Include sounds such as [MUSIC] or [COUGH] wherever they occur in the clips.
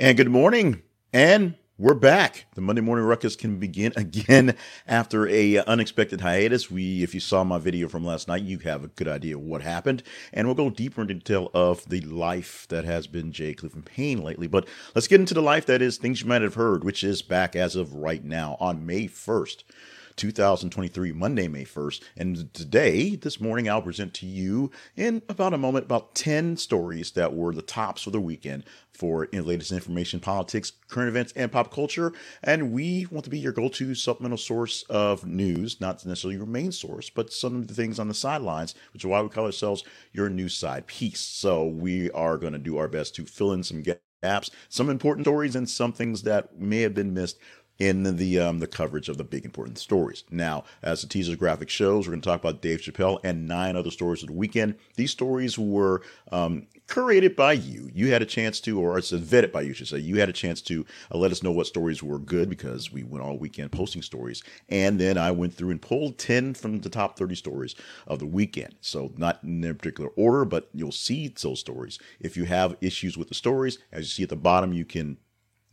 And good morning. And we're back. The Monday morning ruckus can begin [LAUGHS] again after a uh, unexpected hiatus. We, if you saw my video from last night, you have a good idea what happened, and we'll go deeper into detail of the life that has been Jay Cleveland Payne lately. But let's get into the life that is things you might have heard, which is back as of right now on May first. 2023, Monday, May 1st. And today, this morning, I'll present to you in about a moment about 10 stories that were the tops for the weekend for latest information, politics, current events, and pop culture. And we want to be your go to supplemental source of news, not necessarily your main source, but some of the things on the sidelines, which is why we call ourselves your news side piece. So we are going to do our best to fill in some gaps, some important stories, and some things that may have been missed in the um, the coverage of the big important stories. Now, as the teaser graphic shows, we're going to talk about Dave Chappelle and nine other stories of the weekend. These stories were um, curated by you. You had a chance to, or it's vetted by you, should say. You had a chance to uh, let us know what stories were good because we went all weekend posting stories, and then I went through and pulled ten from the top thirty stories of the weekend. So not in their particular order, but you'll see those stories. If you have issues with the stories, as you see at the bottom, you can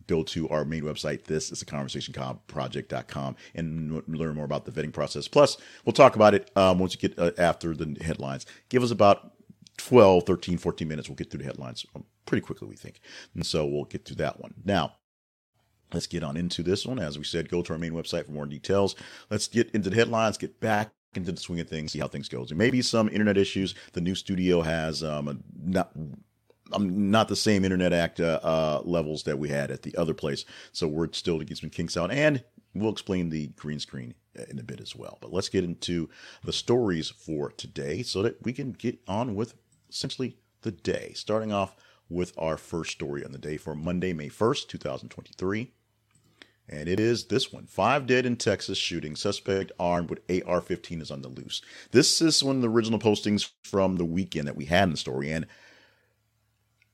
go to our main website. This is a conversation project.com and learn more about the vetting process. Plus, we'll talk about it um, once you get uh, after the headlines. Give us about 12, 13, 14 minutes. We'll get through the headlines um, pretty quickly, we think. And so we'll get to that one. Now, let's get on into this one. As we said, go to our main website for more details. Let's get into the headlines, get back into the swing of things, see how things goes. There may be some internet issues. The new studio has um, not um, not the same internet act uh, uh, levels that we had at the other place. So we're still to get some kinks out, and we'll explain the green screen in a bit as well. But let's get into the stories for today so that we can get on with essentially the day. Starting off with our first story on the day for Monday, May 1st, 2023. And it is this one. Five dead in Texas shooting. Suspect armed with AR 15 is on the loose. This is one of the original postings from the weekend that we had in the story. And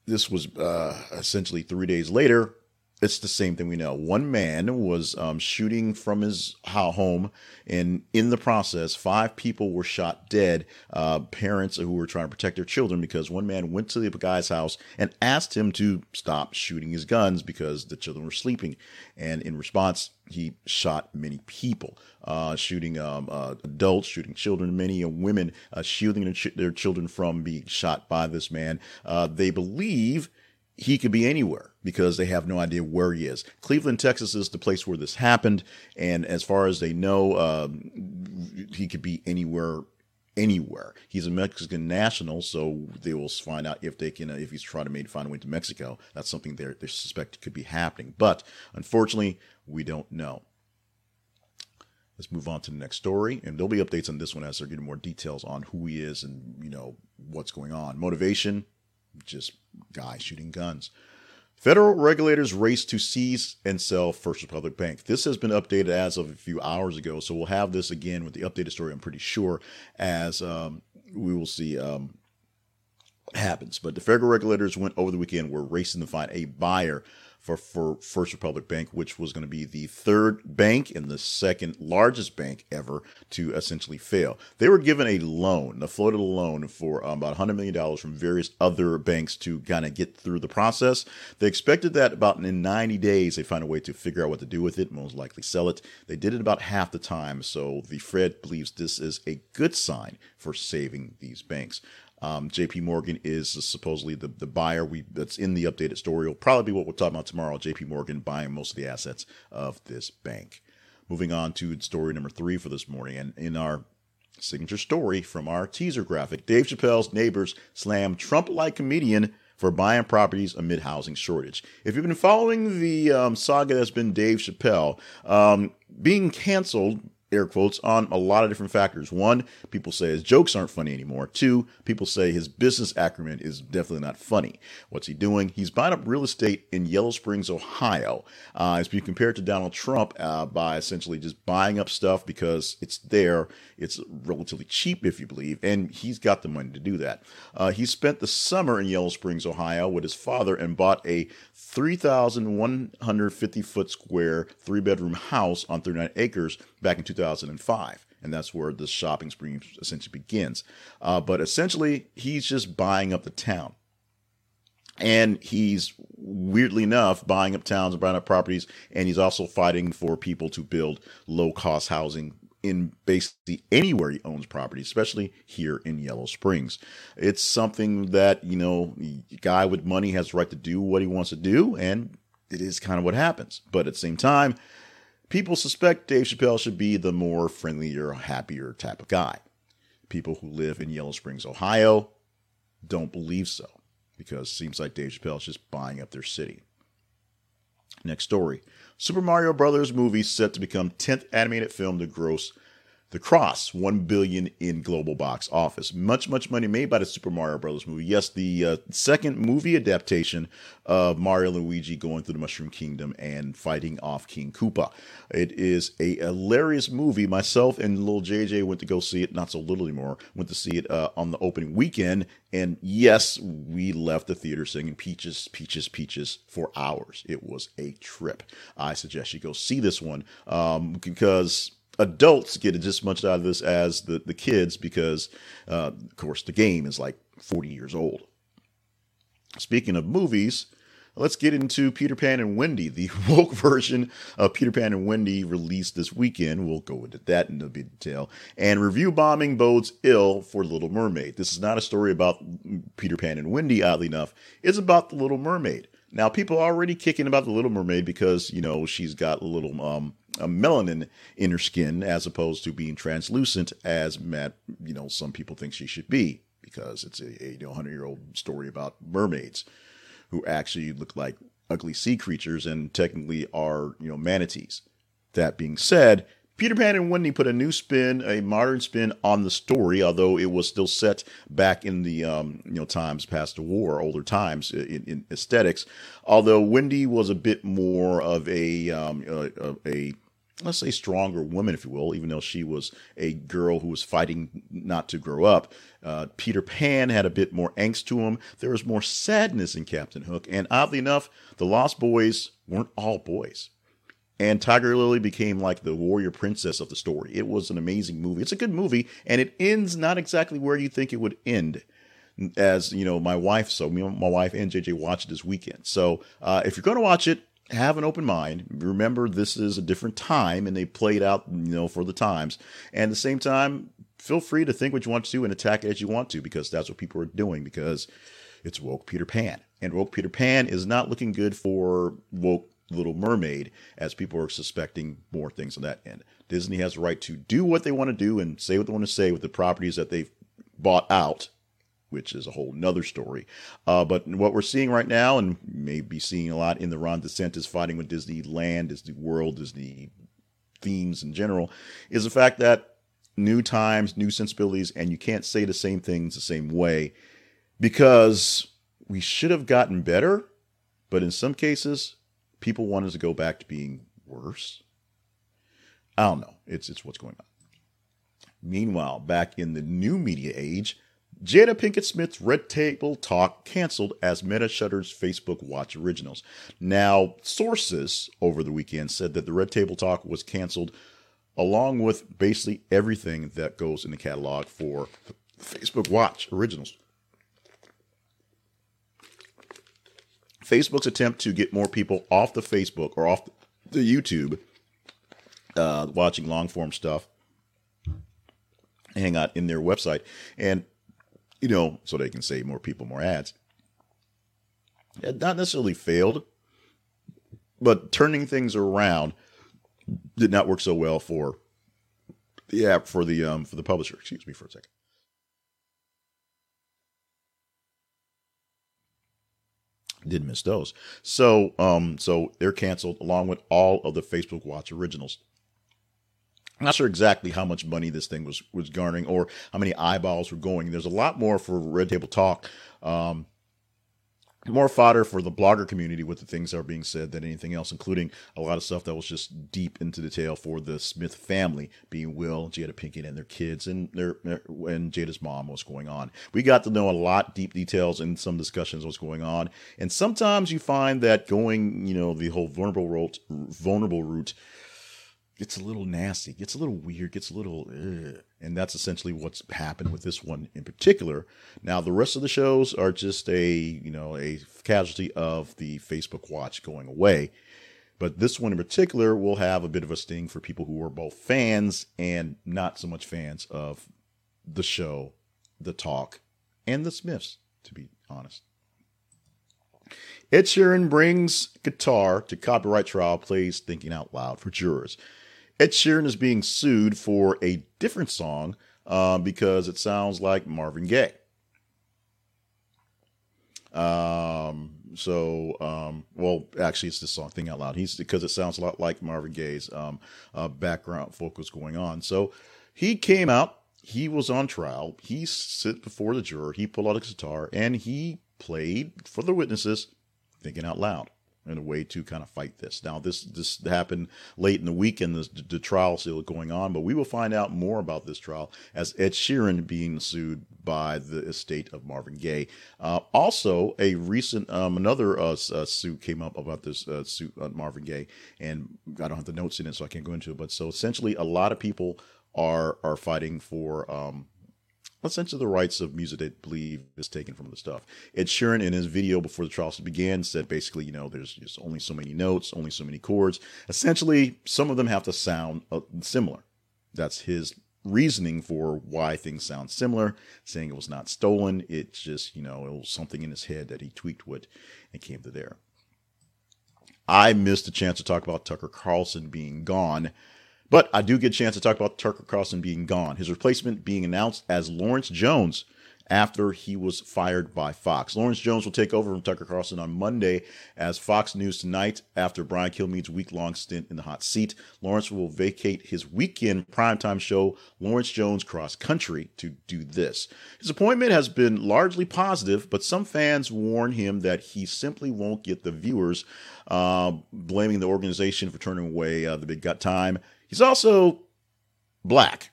this was uh, essentially three days later. It's the same thing we know. One man was um, shooting from his home, and in the process, five people were shot dead. Uh, parents who were trying to protect their children because one man went to the guy's house and asked him to stop shooting his guns because the children were sleeping. And in response, he shot many people, uh, shooting um, uh, adults, shooting children, many women, uh, shielding their, ch- their, children from being shot by this man. Uh, they believe he could be anywhere because they have no idea where he is. Cleveland, Texas is the place where this happened. And as far as they know, um, he could be anywhere anywhere. He's a Mexican national, so they will find out if they can, uh, if he's trying to maybe find a way to Mexico. That's something they they suspect could be happening. But unfortunately, we don't know. Let's move on to the next story, and there'll be updates on this one as they're getting more details on who he is and you know what's going on. Motivation, just guy shooting guns. Federal regulators race to seize and sell First Republic Bank. This has been updated as of a few hours ago, so we'll have this again with the updated story. I'm pretty sure as um, we will see um, happens. But the federal regulators went over the weekend. Were racing to find a buyer for, for First Republic Bank, which was going to be the third bank and the second largest bank ever to essentially fail. They were given a loan, a floated loan for um, about $100 million from various other banks to kind of get through the process. They expected that about in 90 days, they find a way to figure out what to do with it, most likely sell it. They did it about half the time. So the Fed believes this is a good sign for saving these banks. Um, JP Morgan is supposedly the, the buyer we that's in the updated story. Will probably be what we're talking about tomorrow. JP Morgan buying most of the assets of this bank. Moving on to story number three for this morning, and in our signature story from our teaser graphic, Dave Chappelle's neighbors slam Trump-like comedian for buying properties amid housing shortage. If you've been following the um, saga that's been Dave Chappelle, um, being canceled air quotes on a lot of different factors. One, people say his jokes aren't funny anymore. Two, people say his business acumen is definitely not funny. What's he doing? He's buying up real estate in Yellow Springs, Ohio. Uh, it's compared to Donald Trump uh, by essentially just buying up stuff because it's there. It's relatively cheap, if you believe, and he's got the money to do that. Uh, he spent the summer in Yellow Springs, Ohio, with his father and bought a 3,150 foot square three bedroom house on 39 acres back in 2005. And that's where the shopping spree essentially begins. Uh, but essentially, he's just buying up the town. and he's weirdly enough buying up towns and buying up properties and he's also fighting for people to build low cost housing in basically anywhere he owns property, especially here in Yellow Springs. It's something that, you know, guy with money has the right to do what he wants to do, and it is kind of what happens. But at the same time, people suspect Dave Chappelle should be the more friendlier, happier type of guy. People who live in Yellow Springs, Ohio, don't believe so because it seems like Dave Chappelle is just buying up their city. Next story. Super Mario Brothers movie set to become 10th animated film to gross the Cross, one billion in global box office. Much, much money made by the Super Mario Brothers movie. Yes, the uh, second movie adaptation of Mario Luigi going through the Mushroom Kingdom and fighting off King Koopa. It is a hilarious movie. Myself and little JJ went to go see it. Not so little anymore. Went to see it uh, on the opening weekend, and yes, we left the theater singing "Peaches, Peaches, Peaches" for hours. It was a trip. I suggest you go see this one um, because adults get just as much out of this as the, the kids because, uh, of course, the game is like 40 years old. Speaking of movies, let's get into Peter Pan and Wendy. The [LAUGHS] woke version of Peter Pan and Wendy released this weekend. We'll go into that in a bit detail. And review bombing bodes ill for Little Mermaid. This is not a story about Peter Pan and Wendy, oddly enough. It's about the Little Mermaid. Now, people are already kicking about the Little Mermaid because, you know, she's got a little um, a melanin in her skin as opposed to being translucent as Matt, you know, some people think she should be because it's a, a you know, 100 year old story about mermaids who actually look like ugly sea creatures and technically are, you know, manatees. That being said, Peter Pan and Wendy put a new spin, a modern spin on the story, although it was still set back in the um, you know times past the war, older times in, in aesthetics. Although Wendy was a bit more of a um, a, a let's say stronger woman, if you will, even though she was a girl who was fighting not to grow up. Uh, Peter Pan had a bit more angst to him. There was more sadness in Captain Hook, and oddly enough, the Lost Boys weren't all boys. And Tiger Lily became like the warrior princess of the story. It was an amazing movie. It's a good movie, and it ends not exactly where you think it would end as you know my wife so my wife and jj watched it this weekend so uh, if you're going to watch it have an open mind. Remember, this is a different time, and they played out, you know, for the times. And at the same time, feel free to think what you want to and attack it as you want to, because that's what people are doing. Because it's woke Peter Pan, and woke Peter Pan is not looking good for woke Little Mermaid, as people are suspecting more things on that end. Disney has the right to do what they want to do and say what they want to say with the properties that they've bought out which is a whole nother story. Uh, but what we're seeing right now, and maybe seeing a lot in the Ron DeSantis fighting with Disneyland, Disney World, Disney themes in general, is the fact that new times, new sensibilities, and you can't say the same things the same way because we should have gotten better, but in some cases, people wanted to go back to being worse. I don't know. It's it's what's going on. Meanwhile, back in the new media age, Jada Pinkett Smith's Red Table Talk canceled as Meta shutters Facebook Watch originals. Now, sources over the weekend said that the Red Table Talk was canceled along with basically everything that goes in the catalog for Facebook Watch originals. Facebook's attempt to get more people off the Facebook or off the YouTube uh, watching long form stuff hang out in their website. And you know, so they can save more people more ads. It not necessarily failed, but turning things around did not work so well for the app for the um for the publisher. Excuse me for a second. Did miss those. So um so they're canceled along with all of the Facebook Watch originals. I'm not sure exactly how much money this thing was was garnering or how many eyeballs were going. There's a lot more for Red Table Talk. Um, more fodder for the blogger community with the things that are being said than anything else, including a lot of stuff that was just deep into detail for the Smith family, being Will, Jada Pinkett, and their kids, and their and Jada's mom, what's going on. We got to know a lot, deep details, in some discussions what's going on, and sometimes you find that going, you know, the whole vulnerable route, vulnerable route gets a little nasty, gets a little weird, gets a little, ugh. and that's essentially what's happened with this one in particular. Now, the rest of the shows are just a you know a casualty of the Facebook Watch going away, but this one in particular will have a bit of a sting for people who are both fans and not so much fans of the show, the talk, and the Smiths. To be honest. Ed Sheeran brings guitar to copyright trial, plays Thinking Out Loud for jurors. Ed Sheeran is being sued for a different song uh, because it sounds like Marvin Gaye. Um, so, um, well, actually, it's the song "Think Out Loud." He's because it sounds a lot like Marvin Gaye's um, uh, background vocals going on. So, he came out. He was on trial. He sit before the juror. He pulled out a guitar and he played for the witnesses, thinking out loud in a way to kind of fight this. Now, this this happened late in the week, and the, the trial still going on, but we will find out more about this trial as Ed Sheeran being sued by the estate of Marvin Gaye. Uh, also, a recent um, another uh, uh, suit came up about this uh, suit on Marvin Gaye, and I don't have the notes in it, so I can't go into it. But so essentially, a lot of people are are fighting for um, essentially the rights of music they believe is taken from the stuff. Ed Sheeran, in his video before the trials began, said basically, you know, there's just only so many notes, only so many chords. Essentially, some of them have to sound uh, similar. That's his reasoning for why things sound similar, saying it was not stolen. It's just, you know, it was something in his head that he tweaked with and came to there. I missed a chance to talk about Tucker Carlson being gone. But I do get a chance to talk about Tucker Carlson being gone. His replacement being announced as Lawrence Jones after he was fired by Fox. Lawrence Jones will take over from Tucker Carlson on Monday as Fox News Tonight after Brian Kilmeade's week long stint in the hot seat. Lawrence will vacate his weekend primetime show, Lawrence Jones Cross Country, to do this. His appointment has been largely positive, but some fans warn him that he simply won't get the viewers, uh, blaming the organization for turning away uh, the big gut time. He's also black.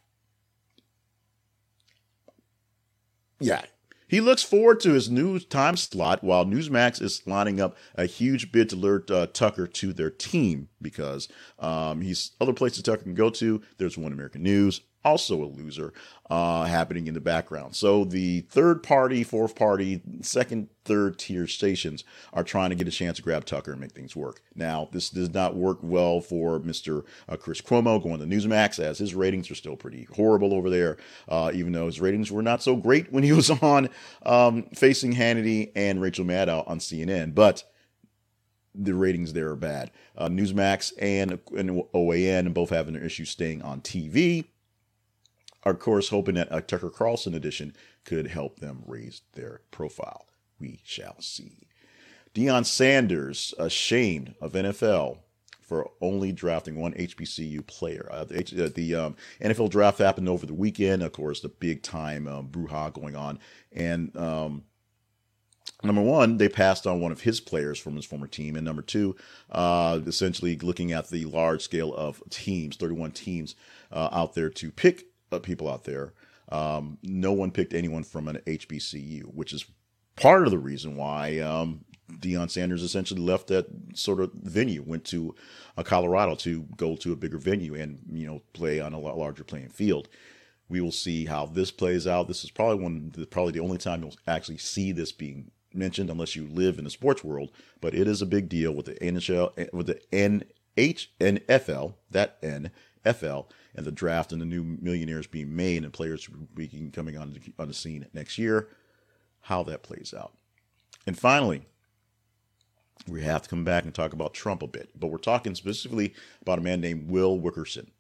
Yeah. He looks forward to his new time slot while Newsmax is lining up a huge bid to lure uh, Tucker to their team because um, he's other places Tucker can go to. There's One American News, also a loser uh, happening in the background. So the third party, fourth party, second, third tier stations are trying to get a chance to grab Tucker and make things work. Now, this does not work well for Mr. Uh, Chris Cuomo going to Newsmax as his ratings are still pretty horrible over there, uh, even though his ratings were not so great when he [LAUGHS] was on um, facing Hannity and Rachel Maddow on CNN. But the ratings there are bad. Uh, Newsmax and, and OAN both having their issues staying on TV of course, hoping that a Tucker Carlson edition could help them raise their profile. We shall see. Deion Sanders ashamed of NFL for only drafting one HBCU player. Uh, the, uh, the um, NFL draft happened over the weekend. Of course, the big time um, brouhaha going on, and um, number one, they passed on one of his players from his former team, and number two, uh, essentially looking at the large scale of teams, 31 teams uh, out there to pick people out there. Um, no one picked anyone from an HBCU, which is part of the reason why um, Deion Sanders essentially left that sort of venue, went to uh, Colorado to go to a bigger venue and you know play on a larger playing field. We will see how this plays out. This is probably one, probably the only time you'll actually see this being mentioned, unless you live in the sports world. But it is a big deal with the NHL, with the NH NFL, that NFL and the draft and the new millionaires being made and players being coming on the, on the scene next year, how that plays out. And finally, we have to come back and talk about Trump a bit, but we're talking specifically about a man named Will Wilkerson.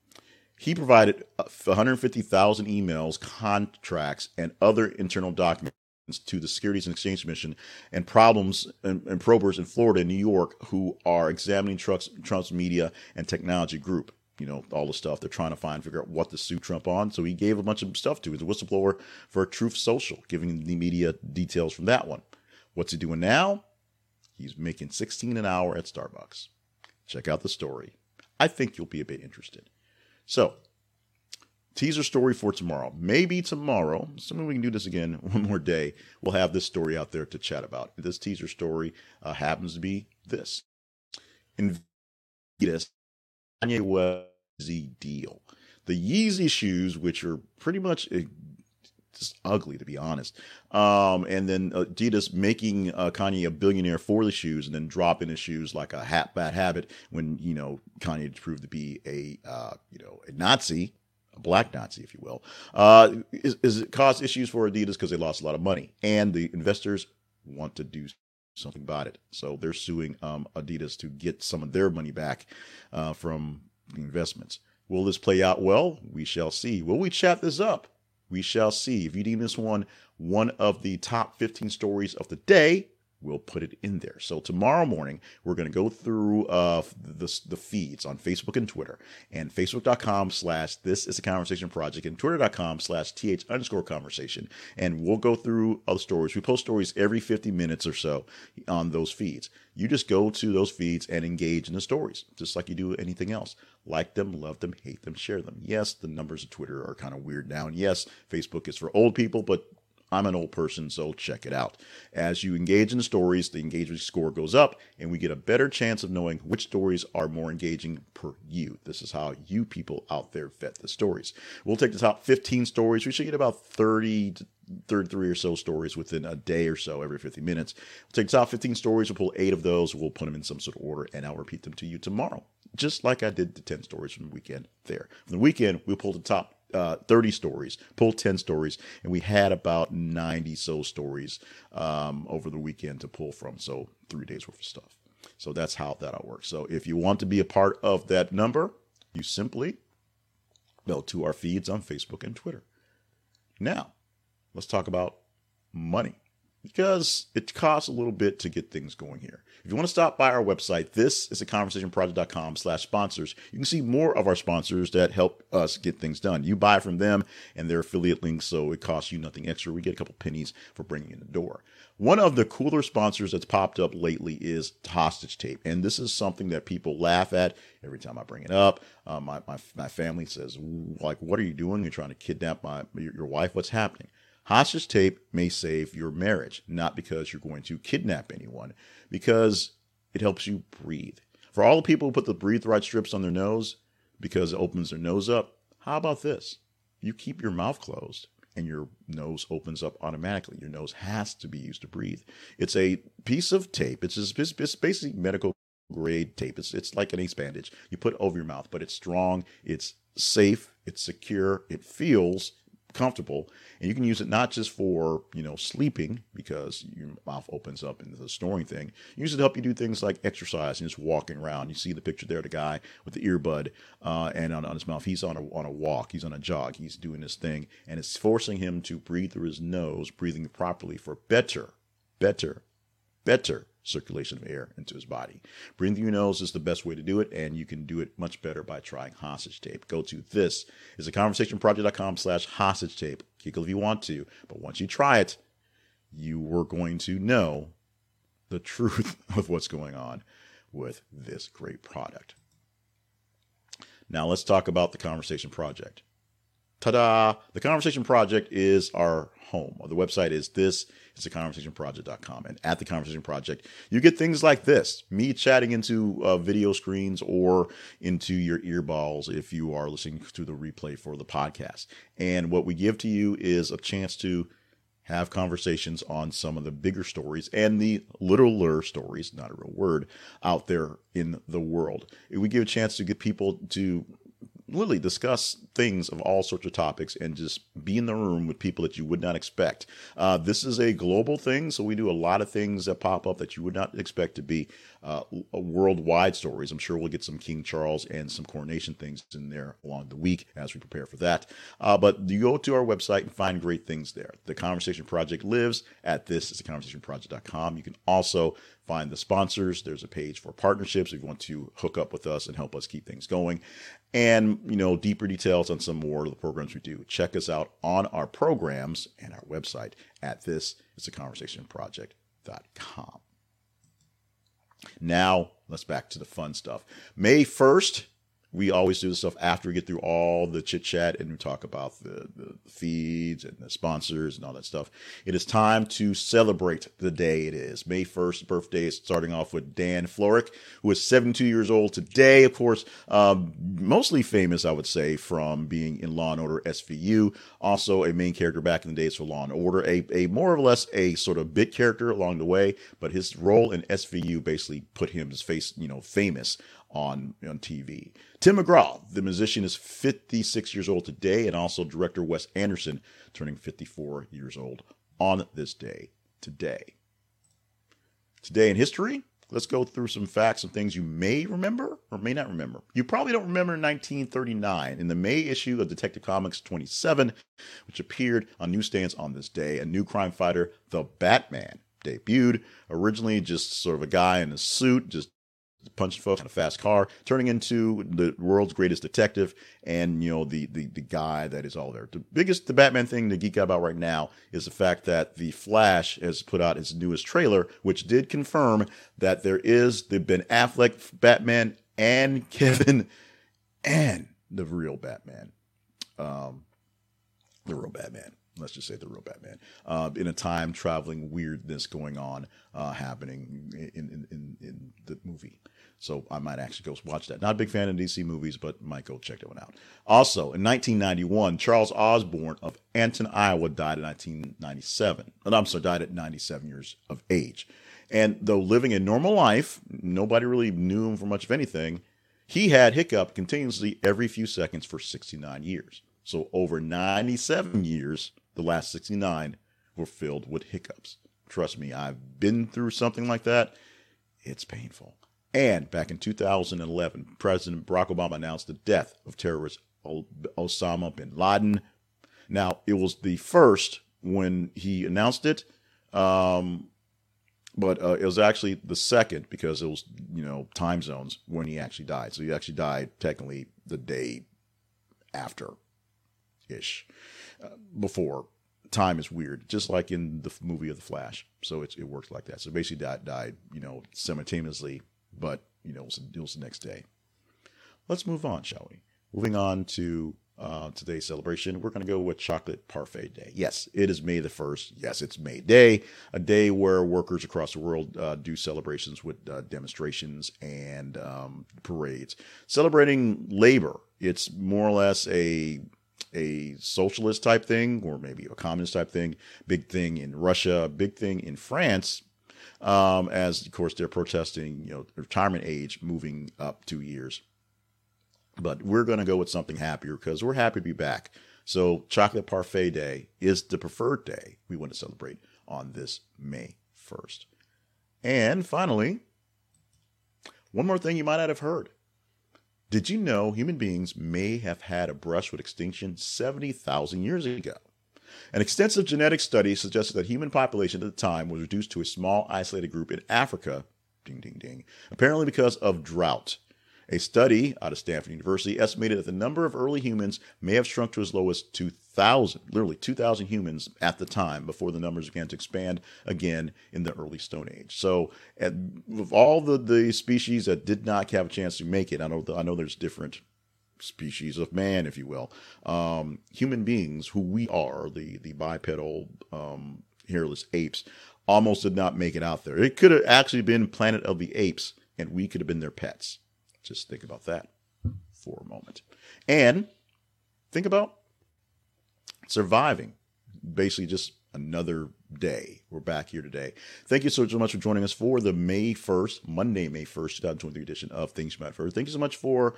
He provided uh, 150,000 emails, contracts, and other internal documents to the Securities and Exchange Commission and problems and, and probers in Florida and New York who are examining Trump's, Trump's media and technology group you know, all the stuff. They're trying to find, figure out what to sue Trump on. So he gave a bunch of stuff to. He's a whistleblower for Truth Social, giving the media details from that one. What's he doing now? He's making 16 an hour at Starbucks. Check out the story. I think you'll be a bit interested. So, teaser story for tomorrow. Maybe tomorrow, assuming we can do this again [LAUGHS] one more day, we'll have this story out there to chat about. This teaser story uh, happens to be this. In Kanye West deal. The Yeezy shoes, which are pretty much eh, just ugly to be honest. Um, and then Adidas making uh, Kanye a billionaire for the shoes, and then dropping his shoes like a hat bad habit when you know Kanye proved to be a uh, you know a Nazi, black Nazi, if you will. Uh, is, is it caused issues for Adidas because they lost a lot of money, and the investors want to do something about it. So they're suing um, Adidas to get some of their money back uh, from the investments. Will this play out well? We shall see. Will we chat this up? We shall see. If you deem this one one of the top 15 stories of the day, we'll put it in there. So tomorrow morning, we're going to go through uh, the, the feeds on Facebook and Twitter, and facebook.com slash this is a conversation project and twitter.com slash th underscore conversation. And we'll go through other stories. We post stories every 50 minutes or so on those feeds. You just go to those feeds and engage in the stories, just like you do anything else. Like them, love them, hate them, share them. Yes, the numbers of Twitter are kind of weird now. And yes, Facebook is for old people, but I'm an old person, so check it out. As you engage in stories, the engagement score goes up, and we get a better chance of knowing which stories are more engaging per you. This is how you people out there vet the stories. We'll take the top 15 stories. We should get about 30 to 33 or so stories within a day or so every 50 minutes. We'll take the top 15 stories, we'll pull eight of those, we'll put them in some sort of order, and I'll repeat them to you tomorrow, just like I did the 10 stories from the weekend there. From the weekend, we'll pull the top uh, 30 stories, pulled 10 stories, and we had about 90 so stories um, over the weekend to pull from. So three days worth of stuff. So that's how that all works. So if you want to be a part of that number, you simply go to our feeds on Facebook and Twitter. Now, let's talk about money because it costs a little bit to get things going here. If you want to stop by our website, this is a conversationproject.com slash sponsors. You can see more of our sponsors that help us get things done. You buy from them and their affiliate links, so it costs you nothing extra. We get a couple pennies for bringing in the door. One of the cooler sponsors that's popped up lately is hostage tape. And this is something that people laugh at every time I bring it up. Uh, my, my, my family says, like, what are you doing? You're trying to kidnap my, your, your wife? What's happening? Hostage tape may save your marriage, not because you're going to kidnap anyone, because it helps you breathe. For all the people who put the breathe right strips on their nose because it opens their nose up, how about this? You keep your mouth closed and your nose opens up automatically. Your nose has to be used to breathe. It's a piece of tape. It's just, it's basically medical grade tape. It's it's like an ace bandage. You put over your mouth, but it's strong, it's safe, it's secure, it feels comfortable and you can use it not just for you know sleeping because your mouth opens up into the snoring thing. Use it to help you do things like exercise and just walking around. You see the picture there the guy with the earbud uh, and on, on his mouth. He's on a, on a walk. He's on a jog. He's doing this thing and it's forcing him to breathe through his nose breathing properly for better better better circulation of air into his body. Breathing through your nose is the best way to do it, and you can do it much better by trying hostage tape. Go to this is a conversationproject.com slash hostage tape. Giggle if you want to, but once you try it, you were going to know the [LAUGHS] truth of what's going on with this great product. Now let's talk about the Conversation Project. Ta-da! The Conversation Project is our home. The website is this it's theconversationproject.com. And at the Conversation Project, you get things like this me chatting into uh, video screens or into your earballs if you are listening to the replay for the podcast. And what we give to you is a chance to have conversations on some of the bigger stories and the littler stories, not a real word, out there in the world. We give a chance to get people to literally discuss things of all sorts of topics and just be in the room with people that you would not expect. Uh, this is a global thing, so we do a lot of things that pop up that you would not expect to be uh, worldwide stories. I'm sure we'll get some King Charles and some coronation things in there along the week as we prepare for that. Uh, but you go to our website and find great things there. The Conversation Project lives at this is the conversationproject.com. You can also find the sponsors. There's a page for partnerships if you want to hook up with us and help us keep things going. And, you know, deeper details on some more of the programs we do. Check us out on our programs and our website at this is a conversation project.com. Now, let's back to the fun stuff. May 1st, we always do this stuff after we get through all the chit chat and we talk about the, the feeds and the sponsors and all that stuff. It is time to celebrate the day it is. May 1st birthday is starting off with Dan Florek, who is 72 years old today. Of course, um, mostly famous, I would say, from being in Law and Order SVU. Also a main character back in the days for Law and Order, a, a more or less a sort of bit character along the way, but his role in SVU basically put him his face, you know, famous on, on TV. Tim McGraw, the musician, is 56 years old today, and also director Wes Anderson, turning 54 years old on this day today. Today in history, let's go through some facts and things you may remember or may not remember. You probably don't remember 1939 in the May issue of Detective Comics 27, which appeared on newsstands on this day. A new crime fighter, the Batman, debuted. Originally, just sort of a guy in a suit, just punching folks in a fast car, turning into the world's greatest detective, and you know the, the the guy that is all there. The biggest the Batman thing to geek out about right now is the fact that the Flash has put out its newest trailer, which did confirm that there is the Ben Affleck Batman and [LAUGHS] Kevin and the real Batman, um, the real Batman let's just say the real Batman, uh, in a time traveling weirdness going on, uh, happening in, in, in, the movie. So I might actually go watch that. Not a big fan of DC movies, but might go check that one out. Also, in 1991, Charles Osborne of Anthon, Iowa, died in 1997. I'm sorry, died at 97 years of age. And though living a normal life, nobody really knew him for much of anything. He had hiccup continuously every few seconds for 69 years. So over 97 years, the last 69 were filled with hiccups. Trust me, I've been through something like that. It's painful. And back in 2011, President Barack Obama announced the death of terrorist Osama bin Laden. Now, it was the first when he announced it, um, but uh, it was actually the second because it was, you know, time zones when he actually died. So he actually died technically the day after ish. Uh, before time is weird, just like in the movie of the Flash. So it, it works like that. So basically, died, died, you know, simultaneously but you know, it was, it was the next day. Let's move on, shall we? Moving on to uh, today's celebration, we're going to go with Chocolate Parfait Day. Yes, it is May the 1st. Yes, it's May Day, a day where workers across the world uh, do celebrations with uh, demonstrations and um, parades. Celebrating labor, it's more or less a a socialist type thing or maybe a communist type thing. Big thing in Russia, big thing in France um, as of course they're protesting, you know, retirement age moving up two years. But we're going to go with something happier because we're happy to be back. So, Chocolate Parfait Day is the preferred day we want to celebrate on this May 1st. And finally, one more thing you might not have heard. Did you know human beings may have had a brush with extinction 70,000 years ago? An extensive genetic study suggested that human population at the time was reduced to a small isolated group in Africa, ding ding ding, apparently because of drought. A study out of Stanford University estimated that the number of early humans may have shrunk to as low as 2,000, literally 2,000 humans at the time before the numbers began to expand again in the early Stone Age. So, of all the, the species that did not have a chance to make it, I know, I know there's different species of man, if you will, um, human beings who we are, the the bipedal um, hairless apes, almost did not make it out there. It could have actually been Planet of the Apes, and we could have been their pets. Just think about that for a moment, and think about surviving. Basically, just another day. We're back here today. Thank you so, so much for joining us for the May 1st, Monday, May 1st, 2023 edition of Things You Might Have Heard. Thank you so much for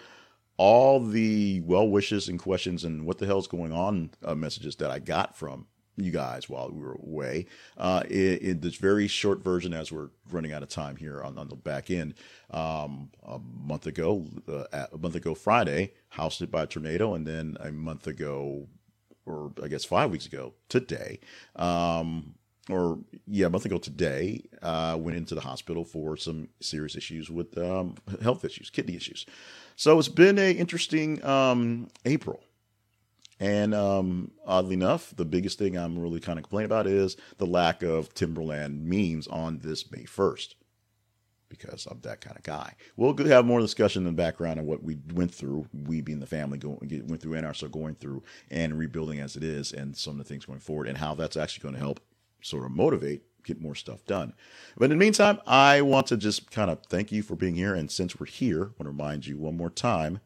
all the well wishes and questions and what the hell's going on uh, messages that I got from you guys while we were away. Uh, in, in, this very short version, as we're running out of time here on, on the back end, um, a month ago, uh, a month ago Friday, house hit by a tornado, and then a month ago, or I guess five weeks ago today, um, or yeah, a month ago today, uh, went into the hospital for some serious issues with um, health issues, kidney issues. So it's been a interesting um, April. And um, oddly enough, the biggest thing I'm really kind of complaining about is the lack of Timberlake memes on this May 1st. because I'm that kind of guy. We'll have more discussion in the background of what we went through, we being the family going, went through and are still going through and rebuilding as it is, and some of the things going forward, and how that's actually going to help sort of motivate get more stuff done. But in the meantime, I want to just kind of thank you for being here. And since we're here, I want to remind you one more time,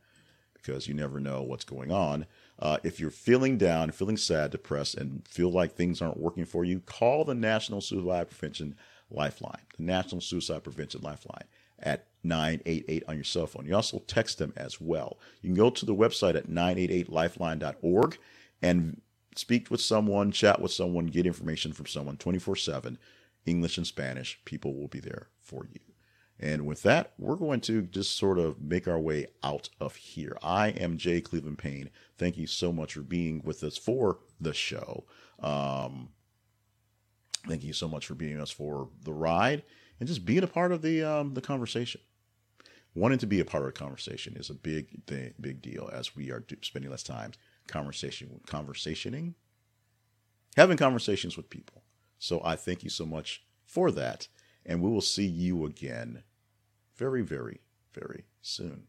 because you never know what's going on. Uh, if you're feeling down, feeling sad, depressed, and feel like things aren't working for you, call the National Suicide Prevention Lifeline, the National Suicide Prevention Lifeline at 988 on your cell phone. You also text them as well. You can go to the website at 988lifeline.org and speak with someone, chat with someone, get information from someone 24 7, English and Spanish. People will be there for you. And with that, we're going to just sort of make our way out of here. I am Jay Cleveland Payne. Thank you so much for being with us for the show. Um, thank you so much for being with us for the ride and just being a part of the um, the conversation. Wanting to be a part of the conversation is a big thing, big deal as we are spending less time conversation, conversationing, having conversations with people. So I thank you so much for that. And we will see you again very, very, very soon.